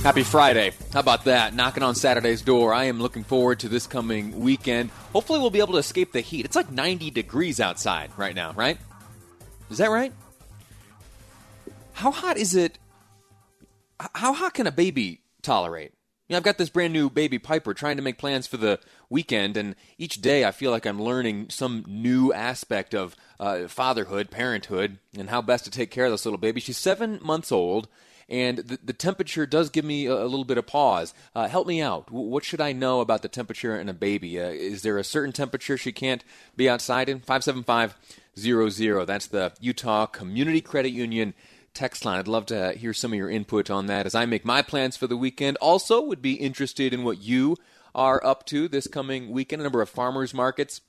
Happy Friday. How about that? Knocking on Saturday's door. I am looking forward to this coming weekend. Hopefully, we'll be able to escape the heat. It's like 90 degrees outside right now, right? Is that right? How hot is it? How hot can a baby tolerate? You know, I've got this brand new baby Piper trying to make plans for the weekend, and each day I feel like I'm learning some new aspect of uh, fatherhood, parenthood, and how best to take care of this little baby. She's seven months old, and the, the temperature does give me a, a little bit of pause. Uh, help me out. W- what should I know about the temperature in a baby? Uh, is there a certain temperature she can't be outside in? 57500. That's the Utah Community Credit Union text line. I'd love to hear some of your input on that as I make my plans for the weekend. Also, would be interested in what you are up to this coming weekend. A number of farmers markets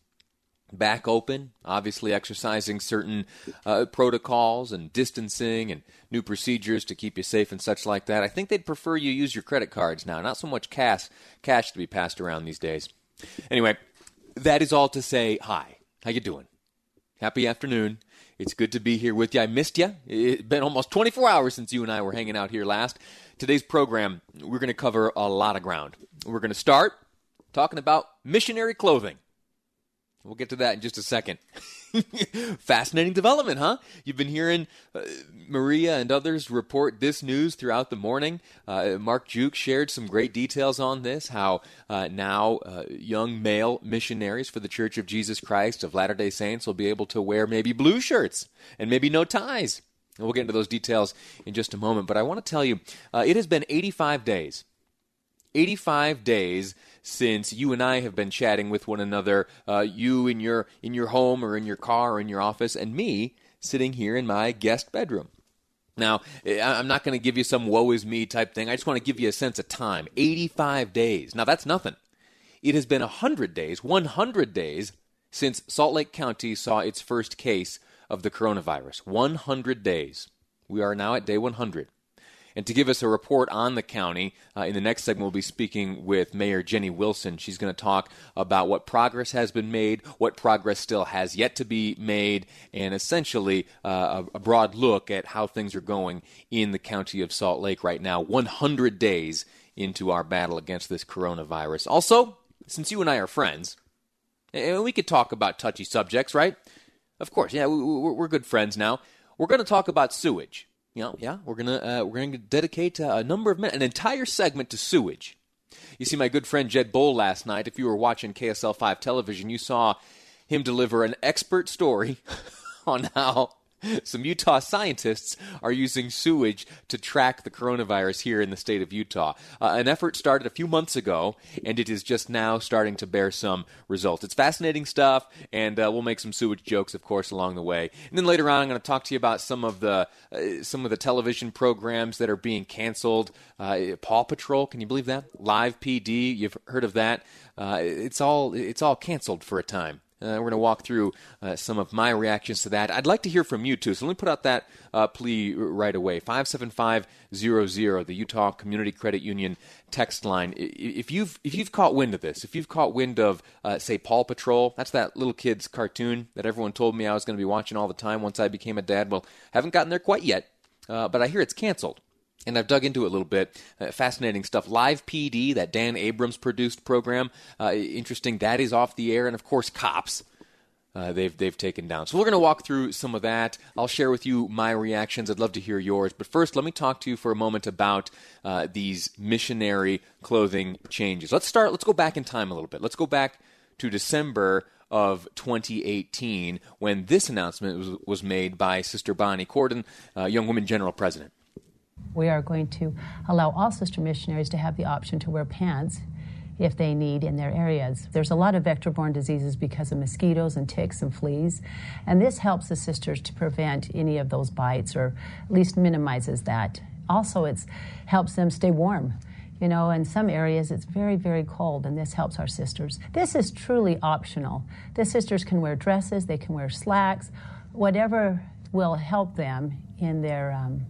back open, obviously exercising certain uh, protocols and distancing and new procedures to keep you safe and such like that. I think they'd prefer you use your credit cards now, not so much cash cash to be passed around these days. Anyway, that is all to say hi. How you doing? Happy afternoon. It's good to be here with you. I missed you. It's been almost 24 hours since you and I were hanging out here last. Today's program, we're going to cover a lot of ground. We're going to start talking about missionary clothing. We'll get to that in just a second. Fascinating development, huh? You've been hearing uh, Maria and others report this news throughout the morning. Uh, Marc Giauque shared some great details on this how uh, now uh, young male missionaries for the Church of Jesus Christ of Latter day Saints will be able to wear maybe blue shirts and maybe no ties. And we'll get into those details in just a moment. But I want to tell you, uh, it has been 85 days. 85 days since you and I have been chatting with one another, uh, you in your in your home or in your car or in your office, and me sitting here in my guest bedroom. Now, I'm not going to give you some woe is me type thing. I just want to give you a sense of time. 85 days. Now, that's nothing. It has been 100 days, 100 days, since Salt Lake County saw its first case of the coronavirus. 100 days. We are now at day 100. And to give us a report on the county, uh, in the next segment, we'll be speaking with Mayor Jenny Wilson. She's going to talk about what progress has been made, what progress still has yet to be made, and essentially uh, a, a broad look at how things are going in the county of Salt Lake right now, 100 days into our battle against this coronavirus. Also, since you and I are friends, and we could talk about touchy subjects, right? Of course, yeah, we, are good friends now. We're going to talk about sewage know, yeah, we're gonna uh, we're gonna dedicate uh, a number of minutes, an entire segment to sewage. You see, my good friend Jed Boal last night. If you were watching KSL five television, you saw him deliver an expert story on how some Utah scientists are using sewage to track the coronavirus here in the state of Utah. Uh, an effort started a few months ago, and it is just now starting to bear some results. It's fascinating stuff, and uh, we'll make some sewage jokes, of course, along the way. And then later on, I'm going to talk to you about some of the uh, some of the television programs that are being canceled. Uh, Paw Patrol, can you believe that? Live PD, you've heard of that? Uh, it's all it's all canceled for a time. Uh, we're going to walk through uh, some of my reactions to that. I'd like to hear from you too, so let me put out that uh, plea right away. 57500, the Utah Community Credit Union text line. If you've if you've caught wind of this, if you've caught wind of uh, say Paw Patrol, that's that little kid's cartoon that everyone told me I was going to be watching all the time once I became a dad. Well, haven't gotten there quite yet, uh, but I hear it's canceled and I've dug into it a little bit. Uh, fascinating stuff. Live PD, that Dan Abrams produced program, uh, interesting. That is off the air, and of course, Cops. Uh, they've they've taken down. So we're going to walk through some of that. I'll share with you my reactions. I'd love to hear yours. But first, let me talk to you for a moment about uh, these missionary clothing changes. Let's start. Let's go back in time a little bit. Let's go back to December of 2018 when this announcement was, was made by Sister Bonnie Cordon, uh, Young Women General President. We are going to allow all sister missionaries to have the option to wear pants if they need in their areas. There's a lot of vector borne diseases because of mosquitoes and ticks and fleas, and this helps the sisters to prevent any of those bites or at least minimizes that. Also, it helps them stay warm. You know, in some areas it's very, very cold, and this helps our sisters. This is truly optional. The sisters can wear dresses, they can wear slacks, whatever will help them in their um,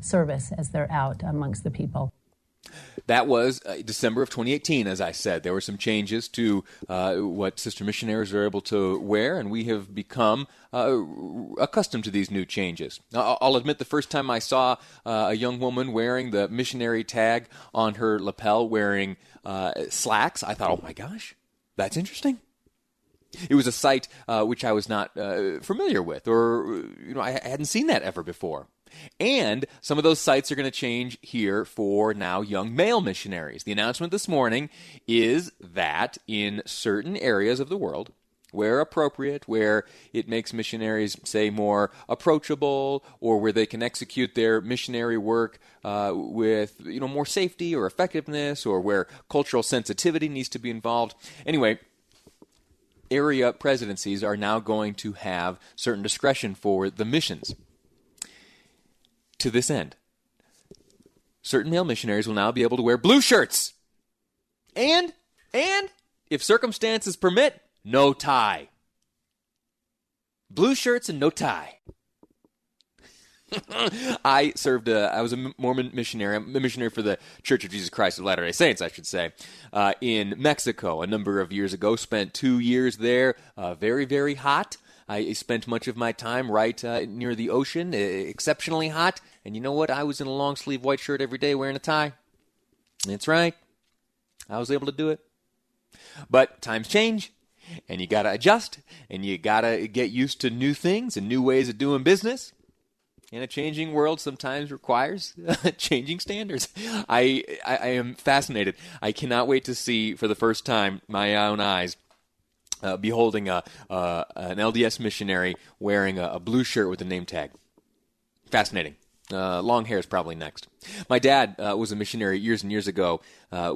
service as they're out amongst the people. That was uh, December of 2018, as I said. There were some changes to uh, what sister missionaries are able to wear, and we have become uh, accustomed to these new changes. I'll admit the first time I saw uh, a young woman wearing the missionary tag on her lapel wearing uh, slacks, I thought, oh my gosh, that's interesting. It was a sight uh, which I was not familiar with, or you know, I hadn't seen that ever before. And some of those sites are going to change here for now young male missionaries. The announcement this morning is that in certain areas of the world, where appropriate, where it makes missionaries, say, more approachable, or where they can execute their missionary work uh, with you know more safety or effectiveness, or where cultural sensitivity needs to be involved. Anyway, area presidencies are now going to have certain discretion for the missions to this end. Certain male missionaries will now be able to wear blue shirts. And, and, if circumstances permit, no tie. Blue shirts and no tie. I served. A, I was a Mormon missionary. I'm a missionary for the Church of Jesus Christ of Latter Day Saints, I should say, uh, in Mexico a number of years ago. Spent two years there. Uh, very, very hot. I spent much of my time right uh, near the ocean, exceptionally hot. And you know what? I was in a long sleeve white shirt every day wearing a tie. That's right. I was able to do it. But times change, and you got to adjust, and you got to get used to new things and new ways of doing business. And a changing world sometimes requires changing standards. I, I, I am fascinated. I cannot wait to see for the first time my own eyes uh, beholding a, uh, an LDS missionary wearing a, a, blue shirt with a name tag. Fascinating. Uh, long hair is probably next. My dad uh, was a missionary years and years ago. Uh,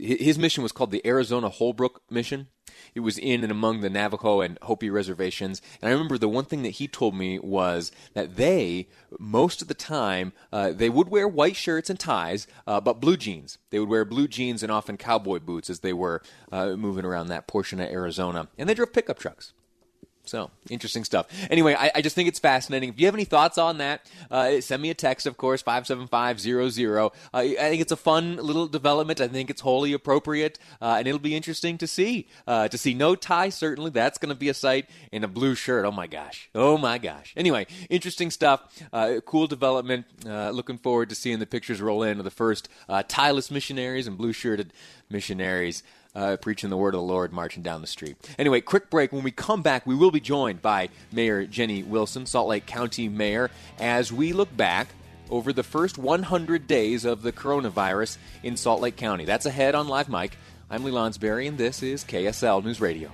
his mission was called the Arizona Holbrook Mission. It was in and among the Navajo and Hopi reservations. And I remember the one thing that he told me was that they, most of the time, uh, they would wear white shirts and ties, uh, but blue jeans. They would wear blue jeans and often cowboy boots as they were uh, moving around that portion of Arizona. And they drove pickup trucks. So interesting stuff. Anyway, I, I, just think it's fascinating. If you have any thoughts on that, uh, send me a text, of course, 57500. Uh, I think it's a fun little development. I think it's wholly appropriate, uh, and it'll be interesting to see. Uh, to see no tie, certainly. That's going to be a sight in a blue shirt. Oh my gosh. Oh my gosh. Anyway, interesting stuff. Uh, cool development. Uh, looking forward to seeing the pictures roll in of the first tieless missionaries and blue shirted missionaries uh, preaching the word of the Lord, marching down the street. Anyway, quick break. When we come back, we will be joined by Mayor Jenny Wilson, Salt Lake County Mayor, as we look back over the first 100 days of the coronavirus in Salt Lake County. That's ahead on Live Mic. I'm Lee Lonsberry, and this is KSL News Radio.